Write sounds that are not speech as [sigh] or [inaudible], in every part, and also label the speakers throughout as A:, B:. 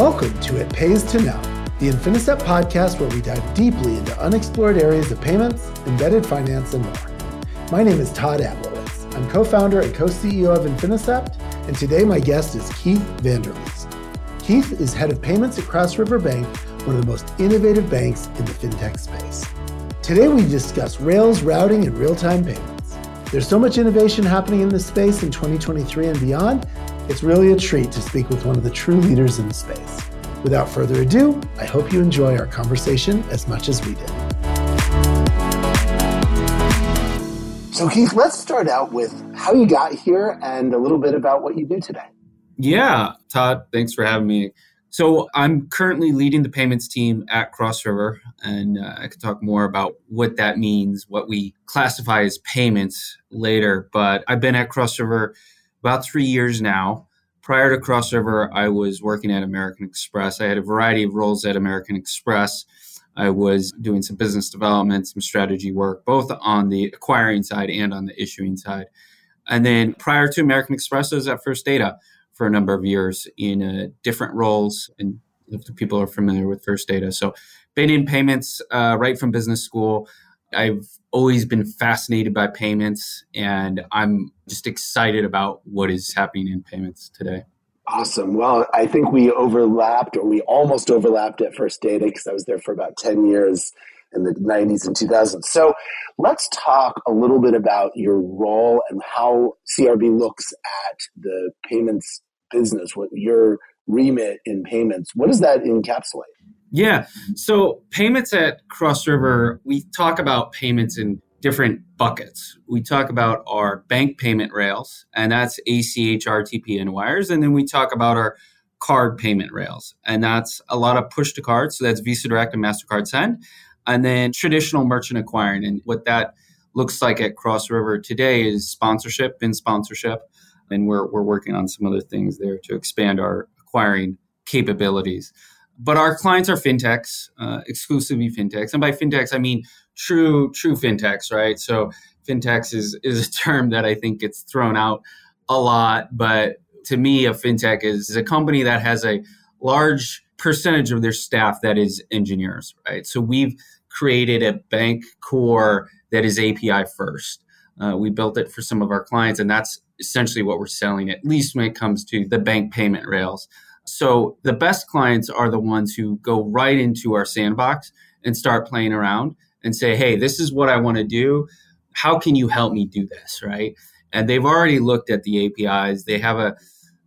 A: Welcome to It Pays to Know, the Infinicept podcast where we dive deeply into unexplored areas of payments, embedded finance, and more. My name is Todd Ablowitz. I'm co founder and co CEO of Infinicept, and today my guest is Keith Vander Leest. Keith is head of payments at Cross River Bank, one of the most innovative banks in the fintech space. Today we discuss Rails routing and real time payments. There's so much innovation happening in this space in 2023 and beyond it's really a treat to speak with one of the true leaders in the space. Without further ado, I hope you enjoy our conversation as much as we did. So, Keith, let's start out with how you got here and a little bit about what you do today.
B: Yeah, Todd, thanks for having me. So, I'm currently leading the payments team at Cross River, and uh, I could talk more about what that means, what we classify as payments later. But I've been at Cross River about three years now. Prior to Cross River, I was working at American Express. I had a variety of roles at American Express. I was doing some business development, some strategy work, both on the acquiring side and on the issuing side. And then prior to American Express, I was at First Data for a number of years in uh, different roles. And if people are familiar with First Data, so been in payments uh, right from business school. I've always been fascinated by payments, and I'm just excited about what is happening in payments today.
A: Awesome. Well, I think we overlapped, or we almost overlapped at First Data because I was there for about 10 years in the 90s and 2000s. So let's talk a little bit about your role and how CRB looks at the payments business, what your remit in payments. What does that encapsulate?
B: Yeah. So payments at Cross River, we talk about payments in different buckets. We talk about our bank payment rails, and that's ACH, RTP, and wires. And then we talk about our card payment rails, and that's a lot of push to card. So that's Visa Direct and MasterCard Send. And then traditional merchant acquiring. And what that looks like at Cross River today is sponsorship and sponsorship. And we're, we're working on some other things there to expand our acquiring capabilities. But our clients are fintechs, uh, exclusively fintechs, and by fintechs I mean true true fintechs, right? So fintechs is is a term that I think gets thrown out a lot, but to me, a fintech is, is a company that has a large percentage of their staff that is engineers, right? So we've created a bank core that is API first. Uh, we built it for some of our clients, and that's essentially what we're selling, at least when it comes to the bank payment rails. So the best clients are the ones who go right into our sandbox and start playing around and say, hey, this is what I want to do. How can you help me do this? Right. And they've already looked at the APIs. They have a,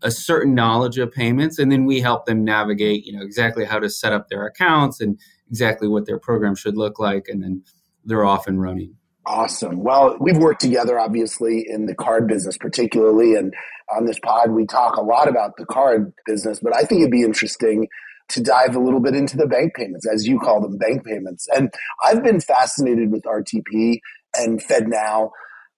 B: a certain knowledge of payments, and then we help them navigate, you know, exactly how to set up their accounts and exactly what their program should look like, and then they're off and running.
A: Awesome. Well, we've worked together, obviously, in the card business, particularly. And on this pod, we talk a lot about the card business, but I think it'd be interesting to dive a little bit into the bank payments, as you call them, bank payments. And I've been fascinated with RTP and FedNow,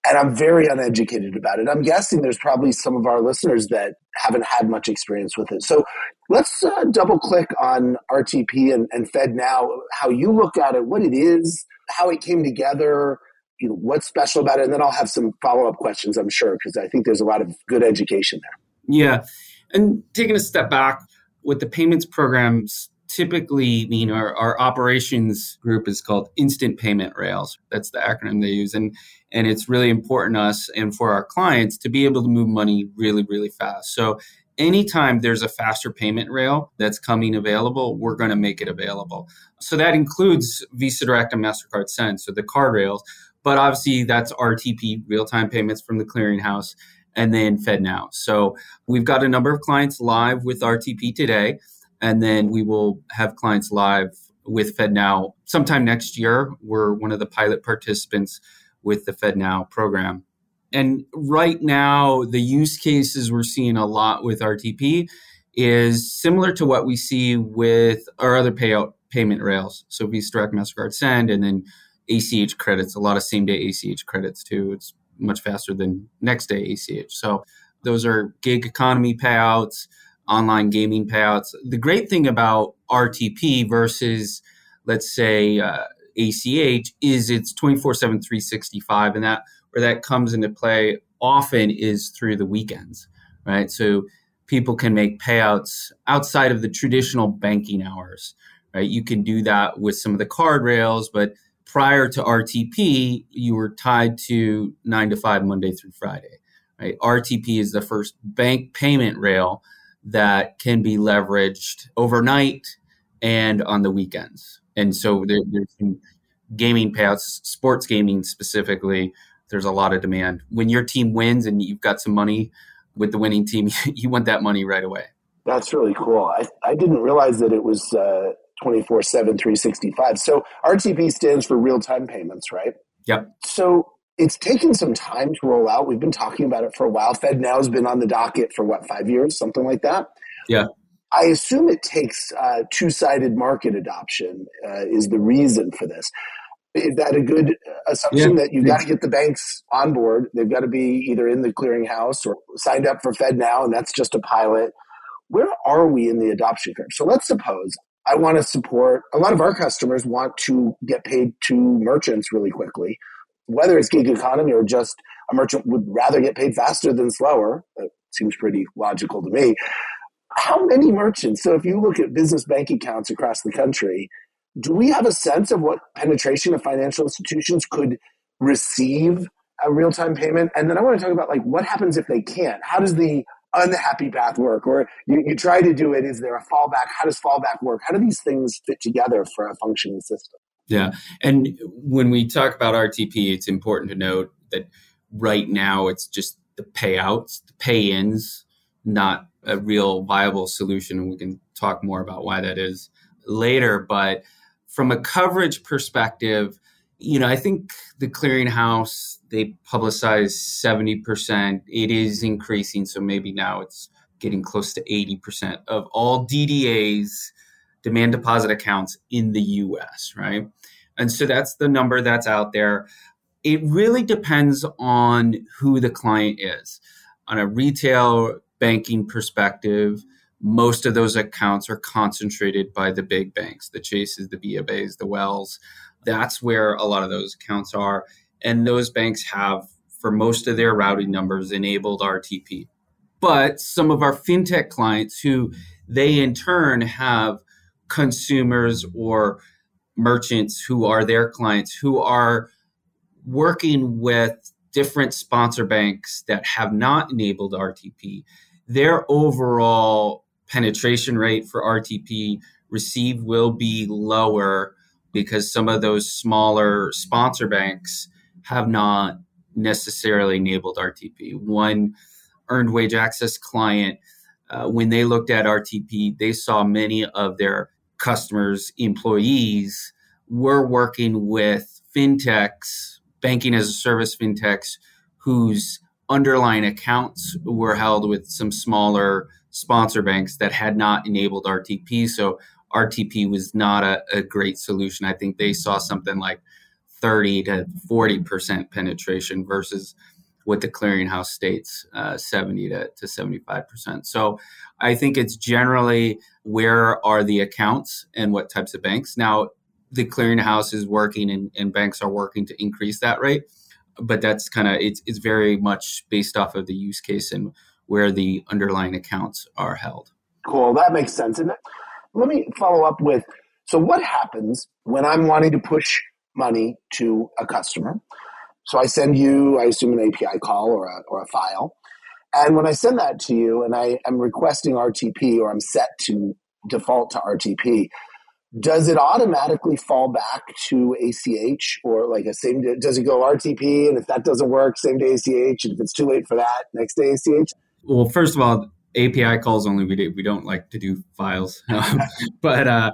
A: and I'm very uneducated about it. I'm guessing there's probably some of our listeners that haven't had much experience with it. So let's uh, double click on RTP and, and FedNow, how you look at it, what it is, how it came together you know, what's special about it? And then I'll have some follow up questions, I'm sure, because I think there's a lot of good education there.
B: Yeah. And taking a step back, what the payments programs typically mean our, our operations group is called instant payment rails that's the acronym they use and and it's really important to us and for our clients to be able to move money really really fast so anytime there's a faster payment rail that's coming available we're going to make it available so that includes visa direct and mastercard send so the card rails but obviously, that's RTP, real time payments from the clearinghouse, and then FedNow. So we've got a number of clients live with RTP today, and then we will have clients live with FedNow sometime next year. We're one of the pilot participants with the FedNow program. And right now, the use cases we're seeing a lot with RTP is similar to what we see with our other payout payment rails. So Visa Direct, MasterCard Send, and then ACH credits, a lot of same day ACH credits too. It's much faster than next day ACH. So those are gig economy payouts, online gaming payouts. The great thing about RTP versus, let's say, uh, ACH is it's 24 7, 365. And that where that comes into play often is through the weekends, right? So people can make payouts outside of the traditional banking hours, right? You can do that with some of the card rails, but prior to RTP, you were tied to nine to five Monday through Friday, right? RTP is the first bank payment rail that can be leveraged overnight and on the weekends. And so there, there's some gaming payouts, sports gaming specifically. There's a lot of demand. When your team wins and you've got some money with the winning team, [laughs] you want that money right away.
A: That's really cool. I, I didn't realize that it was uh, 24 7, 365. So RTP stands for real time payments, right?
B: Yep.
A: So it's taken some time to roll out. We've been talking about it for a while. FedNow has been on the docket for what, five years, something like that?
B: Yeah.
A: I assume it takes uh, two sided market adoption, uh, is the reason for this. Is that a good assumption yeah. that you've got to get the banks on board? They've got to be either in the clearinghouse or signed up for FedNow, and that's just a pilot. Where are we in the adoption curve? So let's suppose I want to support a lot of our customers want to get paid to merchants really quickly, whether it's gig economy or just a merchant would rather get paid faster than slower. That seems pretty logical to me. How many merchants? So if you look at business bank accounts across the country, do we have a sense of what penetration of financial institutions could receive a real-time payment and then i want to talk about like what happens if they can't how does the unhappy path work or you, you try to do it is there a fallback? How does fallback work? How do these things fit together for a functioning system?
B: Yeah and when we talk about rtp it's important to note that right now it's just the payouts the pay-ins not a real viable solution and we can talk more about why that is later but from a coverage perspective, you know, I think the clearinghouse they publicize 70%. It is increasing, so maybe now it's getting close to 80% of all DDAs, demand deposit accounts in the US, right? And so that's the number that's out there. It really depends on who the client is. On a retail banking perspective, most of those accounts are concentrated by the big banks, the Chases, the BofAs, the Wells. That's where a lot of those accounts are. And those banks have, for most of their routing numbers, enabled RTP. But some of our fintech clients who they in turn have consumers or merchants who are their clients who are working with different sponsor banks that have not enabled RTP, their overall penetration rate for RTP receive will be lower because some of those smaller sponsor banks have not necessarily enabled RTP. One earned wage access client, uh, when they looked at RTP, they saw many of their customers' employees were working with fintechs, banking as a service fintechs, whose underlying accounts were held with some smaller sponsor banks that had not enabled RTP. So RTP was not a, a great solution. I think they saw something like 30 to 40% penetration versus what the clearinghouse states, uh, 70 to, to 75%. So I think it's generally where are the accounts and what types of banks. Now, the clearinghouse is working and, and banks are working to increase that rate, but that's kind of, it's, it's very much based off of the use case and where the underlying accounts are held.
A: Cool. That makes sense. And let me follow up with so, what happens when I'm wanting to push money to a customer? So, I send you, I assume, an API call or a, or a file. And when I send that to you and I am requesting RTP or I'm set to default to RTP, does it automatically fall back to ACH or like a same day? Does it go RTP? And if that doesn't work, same day ACH. And if it's too late for that, next day ACH?
B: well, first of all, API calls only. We do, we don't like to do files, [laughs] but uh,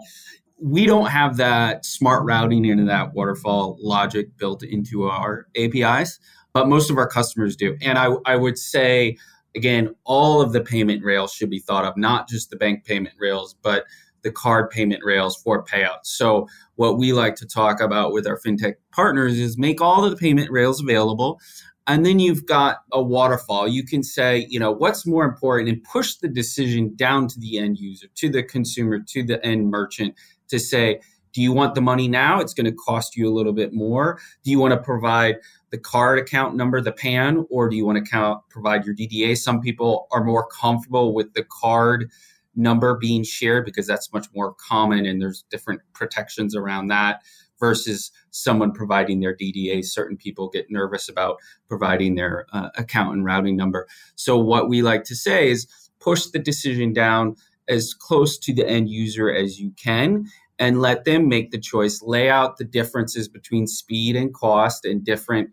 B: we don't have that smart routing into that waterfall logic built into our APIs. But most of our customers do, and I, I would say again, all of the payment rails should be thought of, not just the bank payment rails, but the card payment rails for payouts. So, what we like to talk about with our fintech partners is make all of the payment rails available. And then you've got a waterfall. You can say, you know, what's more important and push the decision down to the end user, to the consumer, to the end merchant to say, Do you want the money now? It's going to cost you a little bit more. Do you want to provide the card account number, the PAN, or do you want to count, provide your DDA? Some people are more comfortable with the card number being shared because that's much more common and there's different protections around that versus someone providing their DDA. Certain people get nervous about providing their uh, account and routing number. So, what we like to say is push the decision down as close to the end user as you can and let them make the choice, lay out the differences between speed and cost and different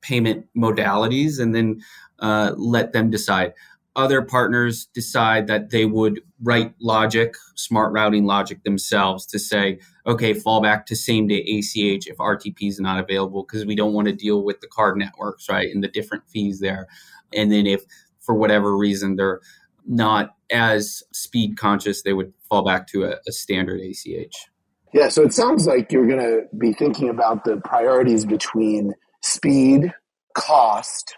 B: payment modalities, and then uh, let them decide. Other partners decide that they would write logic, smart routing logic themselves to say, okay, fall back to same day ACH if RTP is not available because we don't want to deal with the card networks, right, and the different fees there. And then if for whatever reason they're not as speed conscious, they would fall back to a, a standard ACH.
A: Yeah, so it sounds like you're going to be thinking about the priorities between speed, cost,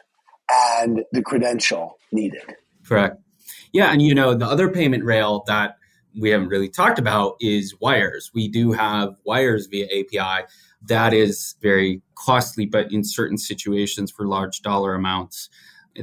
A: and the credential needed.
B: Correct. Yeah, and you know, the other payment rail that we haven't really talked about is wires. We do have wires via API. That is very costly, but in certain situations for large dollar amounts,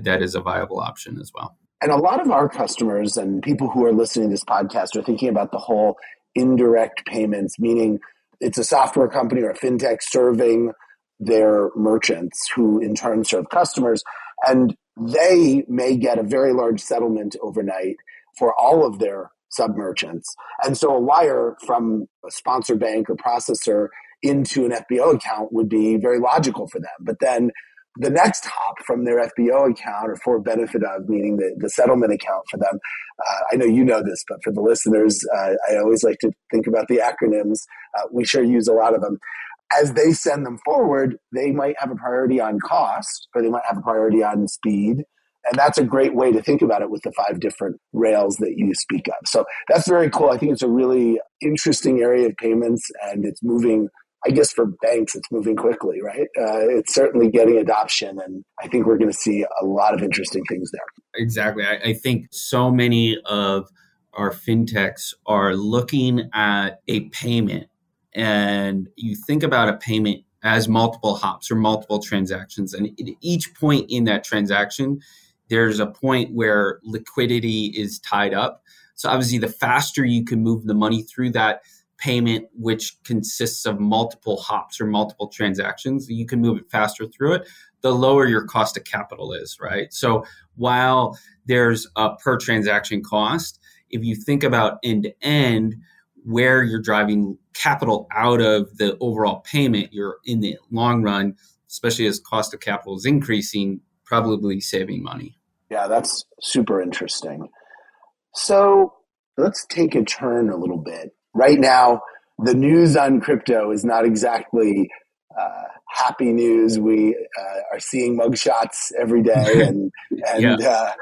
B: that is a viable option as well.
A: And a lot of our customers and people who are listening to this podcast are thinking about the whole indirect payments, meaning it's a software company or a fintech serving their merchants who in turn serve customers. And they may get a very large settlement overnight for all of their sub merchants. And so a wire from a sponsor bank or processor into an FBO account would be very logical for them. But then the next hop from their FBO account or for benefit of, meaning the, the settlement account for them. Uh, I know you know this, but for the listeners, uh, I always like to think about the acronyms. Uh, we sure use a lot of them. As they send them forward, they might have a priority on cost or they might have a priority on speed. And that's a great way to think about it with the five different rails that you speak of. So that's very cool. I think it's a really interesting area of payments and it's moving I guess for banks, it's moving quickly, right? Uh, it's certainly getting adoption, and I think we're going to see a lot of interesting things there.
B: Exactly. I, I think so many of our fintechs are looking at a payment, and you think about a payment as multiple hops or multiple transactions, and at each point in that transaction, there's a point where liquidity is tied up. So obviously, the faster you can move the money through that payment which consists of multiple hops or multiple transactions you can move it faster through it the lower your cost of capital is right so while there's a per transaction cost if you think about end to end where you're driving capital out of the overall payment you're in the long run especially as cost of capital is increasing probably saving money
A: yeah that's super interesting so let's take a turn a little bit right now, the news on crypto is not exactly uh, happy news. We uh, are seeing mugshots every day, [laughs] and and yeah. uh,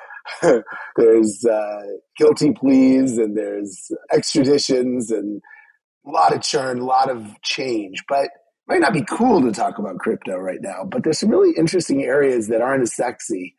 A: [laughs] there's uh, guilty pleas, and there's extraditions, and a lot of churn, a lot of change. But might not be cool to talk about crypto right now. But there's some really interesting areas that aren't as sexy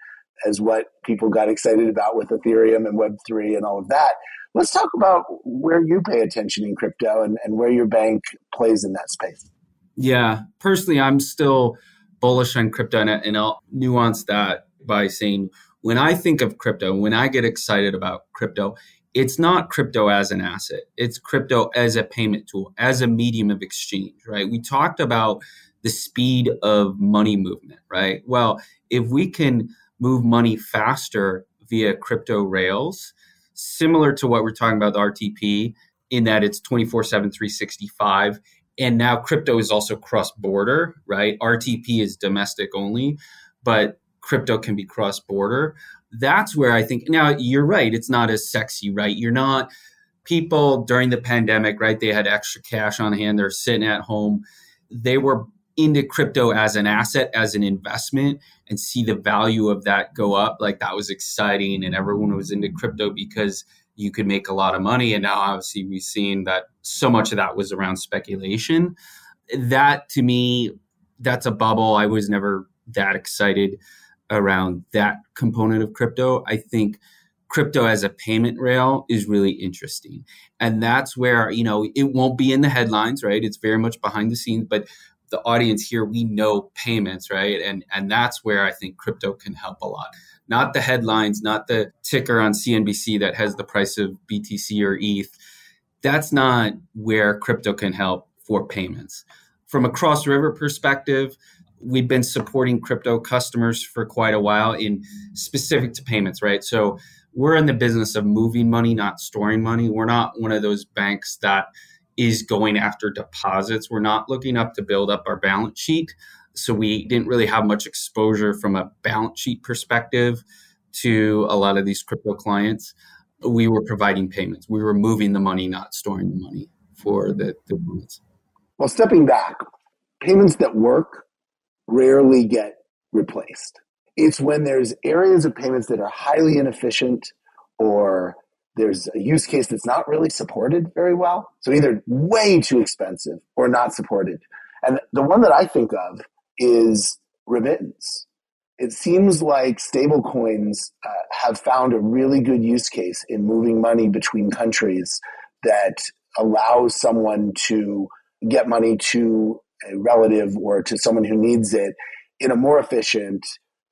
A: as what people got excited about with Ethereum and Web three and all of that. Let's talk about where you pay attention in crypto and, and where your bank plays in that space.
B: Yeah, personally, I'm still bullish on crypto, and I'll nuance that by saying when I think of crypto, when I get excited about crypto, it's not crypto as an asset. It's crypto as a payment tool, as a medium of exchange, right? We talked about the speed of money movement, right? Well, if we can move money faster via crypto rails, similar to what we're talking about the RTP in that it's 24 7, 365. And now crypto is also cross border, right? RTP is domestic only, but crypto can be cross border. That's where I think now you're right. It's not as sexy, right? You're not people during the pandemic, right? They had extra cash on hand, they're sitting at home. They were into crypto as an asset, as an investment, and see the value of that go up. Like that was exciting, and everyone was into crypto because you could make a lot of money. And now, obviously, we've seen that so much of that was around speculation. That to me, that's a bubble. I was never that excited around that component of crypto. I think crypto as a payment rail is really interesting. And that's where, you know, it won't be in the headlines, right? It's very much behind the scenes, but the audience here, we know payments, right? And and that's where I think crypto can help a lot. Not the headlines, not the ticker on CNBC that has the price of BTC or ETH. That's not where crypto can help for payments. From a cross river perspective, we've been supporting crypto customers for quite a while in specific to payments, right? So we're in the business of moving money, not storing money. We're not one of those banks that is going after deposits. We're not looking up to build up our balance sheet. So we didn't really have much exposure from a balance sheet perspective to a lot of these crypto clients. We were providing payments. We were moving the money, not storing the money for the, the payments.
A: Well, stepping back, payments that work rarely get replaced. It's when there's areas of payments that are highly inefficient or there's a use case that's not really supported very well. So either way too expensive or not supported. And the one that I think of is remittance. It seems like stablecoins uh, have found a really good use case in moving money between countries that allows someone to get money to a relative or to someone who needs it in a more efficient,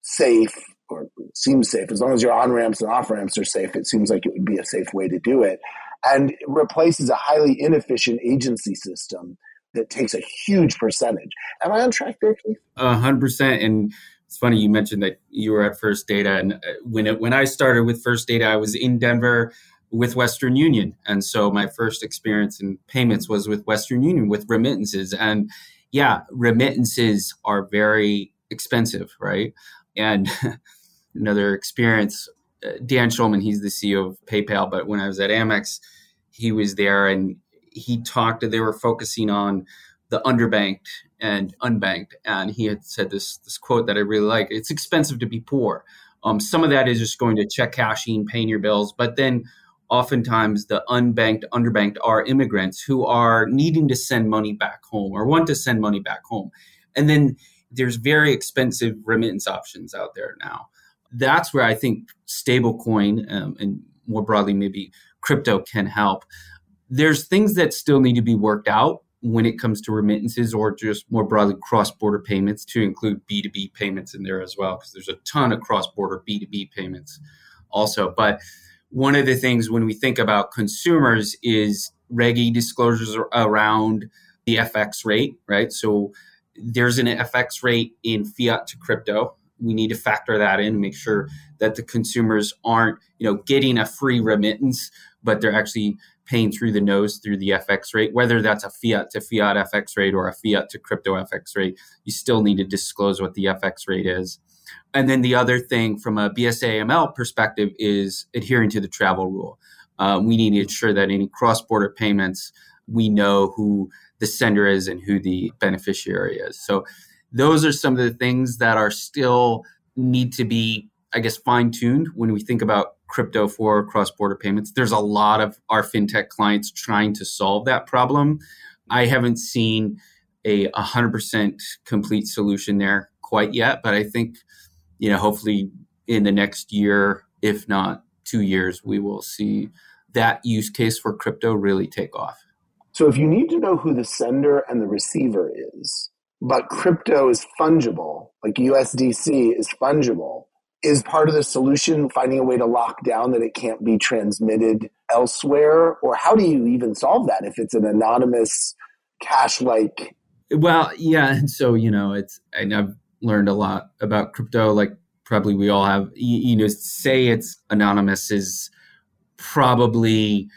A: safe, or seems safe. As long as your on ramps and off ramps are safe, it seems like it would be a safe way to do it. And it replaces a highly inefficient agency system that takes a huge percentage. Am I on track there, Keith?
B: A hundred percent. And it's funny you mentioned that you were at First Data, and uh, when it, when I started with First Data, I was in Denver with Western Union, and so my first experience in payments was with Western Union with remittances. And yeah, remittances are very expensive, right? And [laughs] another experience, uh, Dan Schulman, he's the CEO of PayPal, but when I was at Amex, he was there and he talked, they were focusing on the underbanked and unbanked. And he had said this, this quote that I really like it's expensive to be poor. Um, some of that is just going to check cashing, paying your bills, but then oftentimes the unbanked, underbanked are immigrants who are needing to send money back home or want to send money back home. And then there's very expensive remittance options out there now. That's where I think stablecoin um, and more broadly maybe crypto can help there's things that still need to be worked out when it comes to remittances or just more broadly cross border payments to include B2B payments in there as well, because there's a ton of cross border B2B payments also. But one of the things when we think about consumers is Reggie disclosures around the FX rate, right? So there's an FX rate in fiat to crypto. We need to factor that in, and make sure that the consumers aren't, you know, getting a free remittance, but they're actually paying through the nose through the FX rate, whether that's a fiat to fiat FX rate or a fiat to crypto FX rate, you still need to disclose what the FX rate is. And then the other thing from a BSA/AML perspective is adhering to the travel rule. Um, we need to ensure that any cross border payments, we know who the sender is and who the beneficiary is. So those are some of the things that are still need to be, I guess, fine tuned when we think about crypto for cross border payments. There's a lot of our fintech clients trying to solve that problem. I haven't seen a 100% complete solution there quite yet, but I think, you know, hopefully in the next year, if not two years, we will see that use case for crypto really take off.
A: So if you need to know who the sender and the receiver is, but crypto is fungible, like USDC is fungible, is part of the solution finding a way to lock down that it can't be transmitted elsewhere or how do you even solve that if it's an anonymous cash like
B: well yeah And so you know it's and i've learned a lot about crypto like probably we all have you, you know say it's anonymous is probably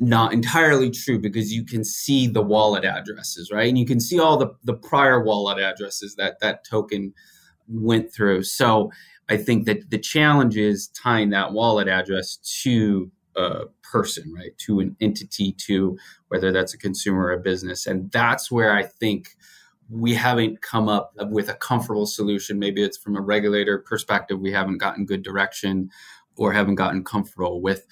B: not entirely true because you can see the wallet addresses right and you can see all the the prior wallet addresses that that token went through so I think that the challenge is tying that wallet address to a person, right? To an entity, to whether that's a consumer or a business. And that's where I think we haven't come up with a comfortable solution. Maybe it's from a regulator perspective, we haven't gotten good direction or haven't gotten comfortable with.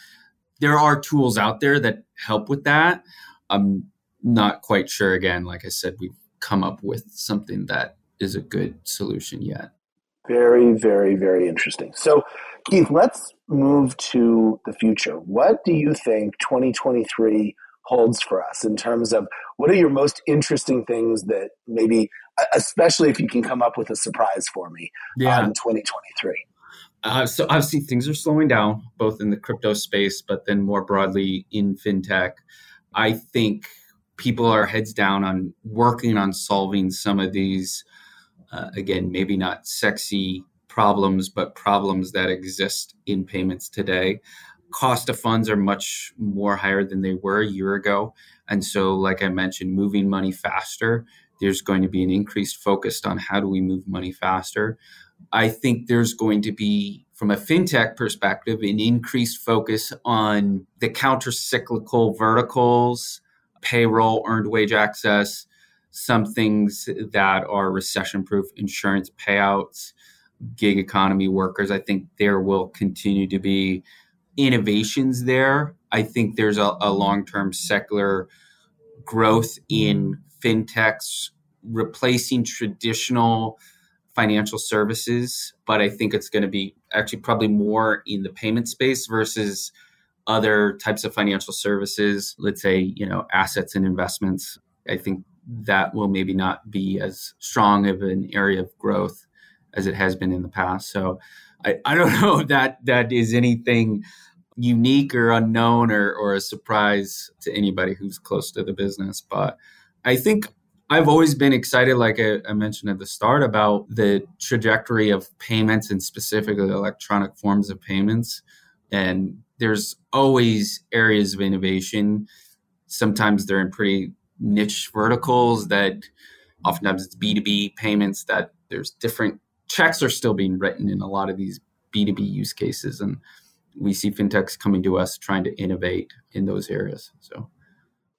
B: There are tools out there that help with that. I'm not quite sure, again, like I said, we've come up with something that is a good solution yet.
A: Very, very, very interesting. So, Keith, let's move to the future. What do you think 2023 holds for us in terms of what are your most interesting things that maybe, especially if you can come up with a surprise for me yeah. in 2023?
B: Uh, so obviously things are slowing down both in the crypto space, but then more broadly in fintech. I think people are heads down on working on solving some of these, uh, again, maybe not sexy problems, but problems that exist in payments today. Cost of funds are much more higher than they were a year ago. And so, like I mentioned, moving money faster, there's going to be an increased focus on how do we move money faster. I think there's going to be, from a fintech perspective, an increased focus on the counter cyclical verticals payroll, earned wage access, some things that are recession proof, insurance payouts, gig economy workers. I think there will continue to be innovations there. I think there's a, a long term secular growth in fintechs replacing traditional financial services, but I think it's going to be actually probably more in the payment space versus other types of financial services, let's say, you know, assets and investments, I think that will maybe not be as strong of an area of growth as it has been in the past. So I, I don't [laughs] know if that that is anything unique or unknown or, or a surprise to anybody who's close to the business. But I think I've always been excited, like I, I, mentioned at the start, about the trajectory of payments and specifically electronic forms of payments. And there's always areas of innovation. Sometimes they're in pretty niche verticals that oftentimes it's B2B payments that there's different checks are still being written in a lot of these B2B use cases. And we see fintechs coming to us trying to innovate in those areas. So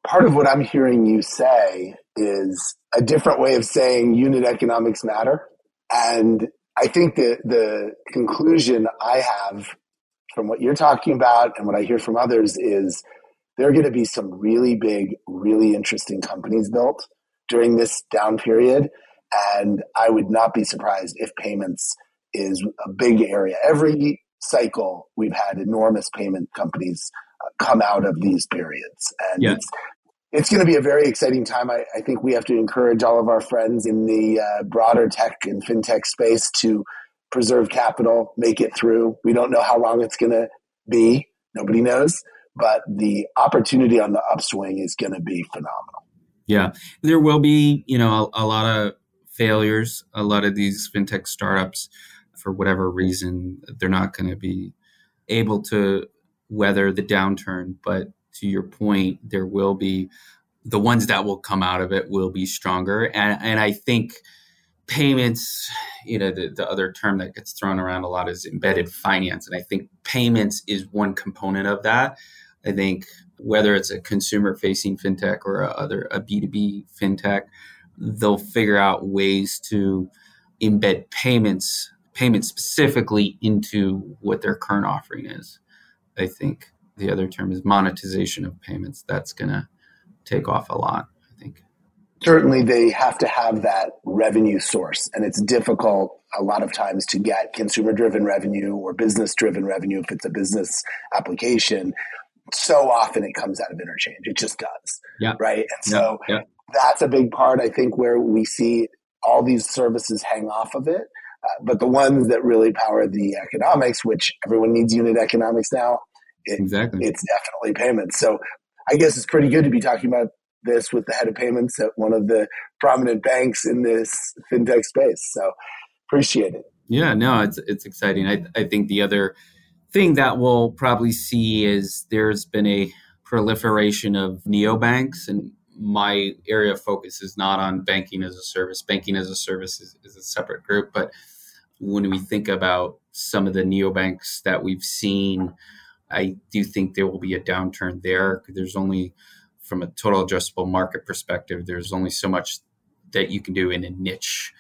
A: part of what I'm hearing you say is a different way of saying unit economics matter. And I think that the conclusion I have from what you're talking about and what I hear from others is there are going to be some really big, really interesting companies built during this down period. And I would not be surprised if payments is a big area. Every cycle, we've had enormous payment companies uh, come out of these periods. And yes. it's, it's going to be a very exciting time. I, I, think we have to encourage all of our friends in the uh, broader tech and fintech space to preserve capital, make it through. We don't know how long it's going to be. Nobody knows. But the opportunity on the upswing is going to be phenomenal.
B: Yeah. There will be, you know, a, a lot of failures. A lot of these fintech startups, for whatever reason, they're not going to be able to weather the downturn. But to your point, there will be the ones that will come out of it will be stronger. And, and I think payments you know the, the other term that gets thrown around a lot is embedded finance and i think payments is one component of that i think whether it's a consumer facing fintech or a other a b2b fintech they'll figure out ways to embed payments payments specifically into what their current offering is. I think the other term is monetization of payments. That's going to take off a lot I think.
A: certainly they have to have that revenue source and it's difficult a lot of times to get consumer driven revenue or business driven revenue if it's a business application. So often it comes out of interchange. It just does. Yeah. Right? And so yeah. Yeah. that's a big part i think where we see all these services hang off of it but the ones that really power the economics which everyone needs unit economics now it, exactly it's definitely payments so I guess it's pretty good to be talking about this with the head of payments at one of the prominent banks in this fintech space. So appreciate it.
B: Yeah, no, it's it's exciting. I I think the other thing that we'll probably see is there's been a proliferation of neobanks and my area of focus is not on banking as a service. Banking as a service is, is a separate group, but when we think about some of the neobanks that we've seen, I do think there will be a downturn there. There's only from a total addressable market perspective, there's only so much that you can do in a niche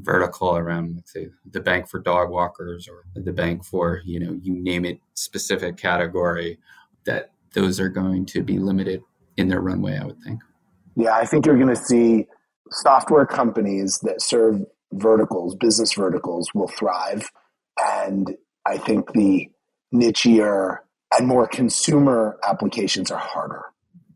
B: vertical around, let's say, the bank for dog walkers or the bank for, you know, you name it, specific category, that those are going to be limited in their runway, I would think.
A: Yeah, I think you're going to see software companies that serve verticals, business verticals, will thrive. And I think the nichier and more consumer applications are harder.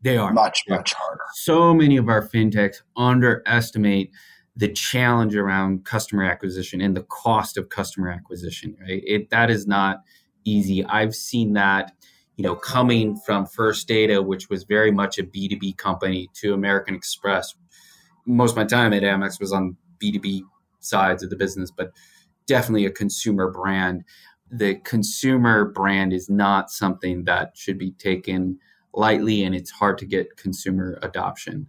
B: They are
A: much, much harder.
B: So many of our fintechs underestimate the challenge around customer acquisition and the cost of customer acquisition, right? It that is not easy. I've seen that, you know, coming from First Data, which was very much a B2B company, to American Express. Most of my time at Amex was on B2B sides of the business, but definitely a consumer brand. The consumer brand is not something that should be taken lightly, and it's hard to get consumer adoption.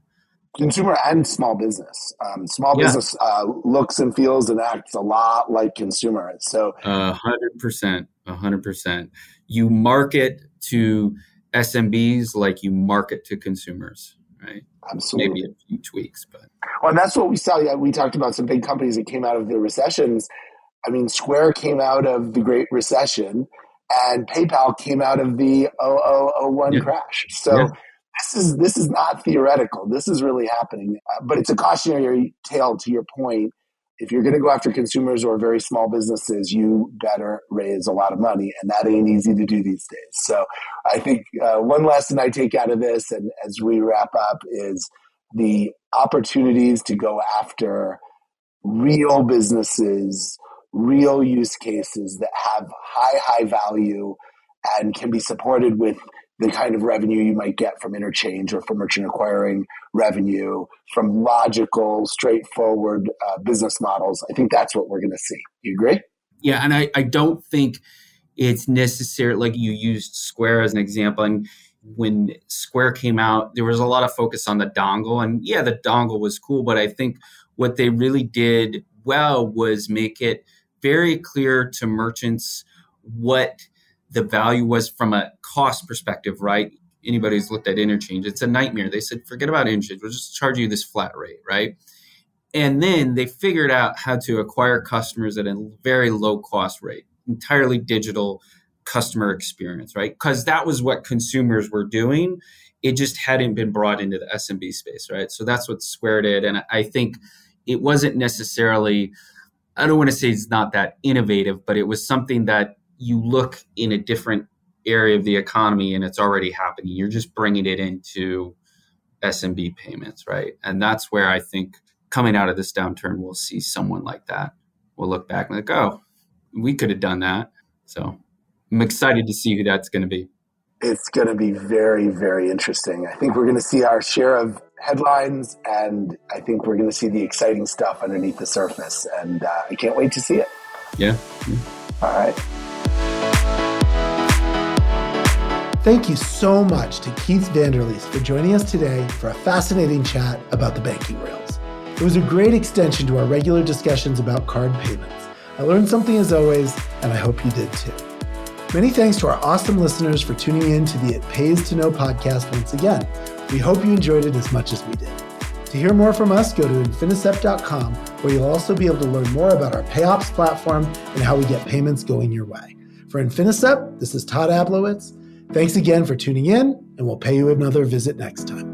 A: Consumer and small business. Um, small yeah. business uh, looks and feels and acts a lot like consumer. So,
B: a hundred percent, a hundred percent. You market to SMBs like you market to consumers, right?
A: Absolutely.
B: Maybe a few tweaks, but
A: well, and that's what we saw. Yeah, we talked about some big companies that came out of the recessions. I mean, Square came out of the Great Recession and PayPal came out of the 0001 yeah. crash. So yeah. this is this is not theoretical. This is really happening. Uh, but it's a cautionary tale to your point. If you're going to go after consumers or very small businesses, you better raise a lot of money, and that ain't easy to do these days. So, I think uh, one lesson I take out of this, and as we wrap up, is the opportunities to go after real businesses real use cases that have high, high value and can be supported with the kind of revenue you might get from interchange or from merchant acquiring revenue, from logical, straightforward uh, business models. I think that's what we're going to see. You agree?
B: Yeah, and I, I don't think it's necessary. Like you used Square as an example, and when Square came out, there was a lot of focus on the dongle, and yeah, the dongle was cool, but I think what they really did well was make it very clear to merchants what the value was from a cost perspective, right? Anybody who's looked at interchange, it's a nightmare. They said, forget about interchange, we'll just charge you this flat rate, right? And then they figured out how to acquire customers at a very low cost rate, entirely digital customer experience, right? Because that was what consumers were doing. It just hadn't been brought into the SMB space, right? So that's what Square did. And I think it wasn't necessarily I don't want to say it's not that innovative, but it was something that you look in a different area of the economy and it's already happening. You're just bringing it into SMB payments, right? And that's where I think coming out of this downturn, we'll see someone like that. We'll look back and like, oh, we could have done that. So I'm excited to see who that's going to be.
A: It's going to be very, very interesting. I think we're going to see our share of headlines, and I think we're going to see the exciting stuff underneath the surface. And uh, I can't wait to see it.
B: Yeah.
A: All right.
C: Thank you so much to Keith Vander Leest for joining us today for a fascinating chat about the banking rails. It was a great extension to our regular discussions about card payments. I learned something as always, and I hope you did too. Many thanks to our awesome listeners for tuning in to the It Pays to Know podcast once again. We hope you enjoyed it as much as we did. To hear more from us, go to Infinicept.com, where you'll also be able to learn more about our PayOps platform and how we get payments going your way. For Infinicep, this is Todd Ablowitz. Thanks again for tuning in, and we'll pay you another visit next time.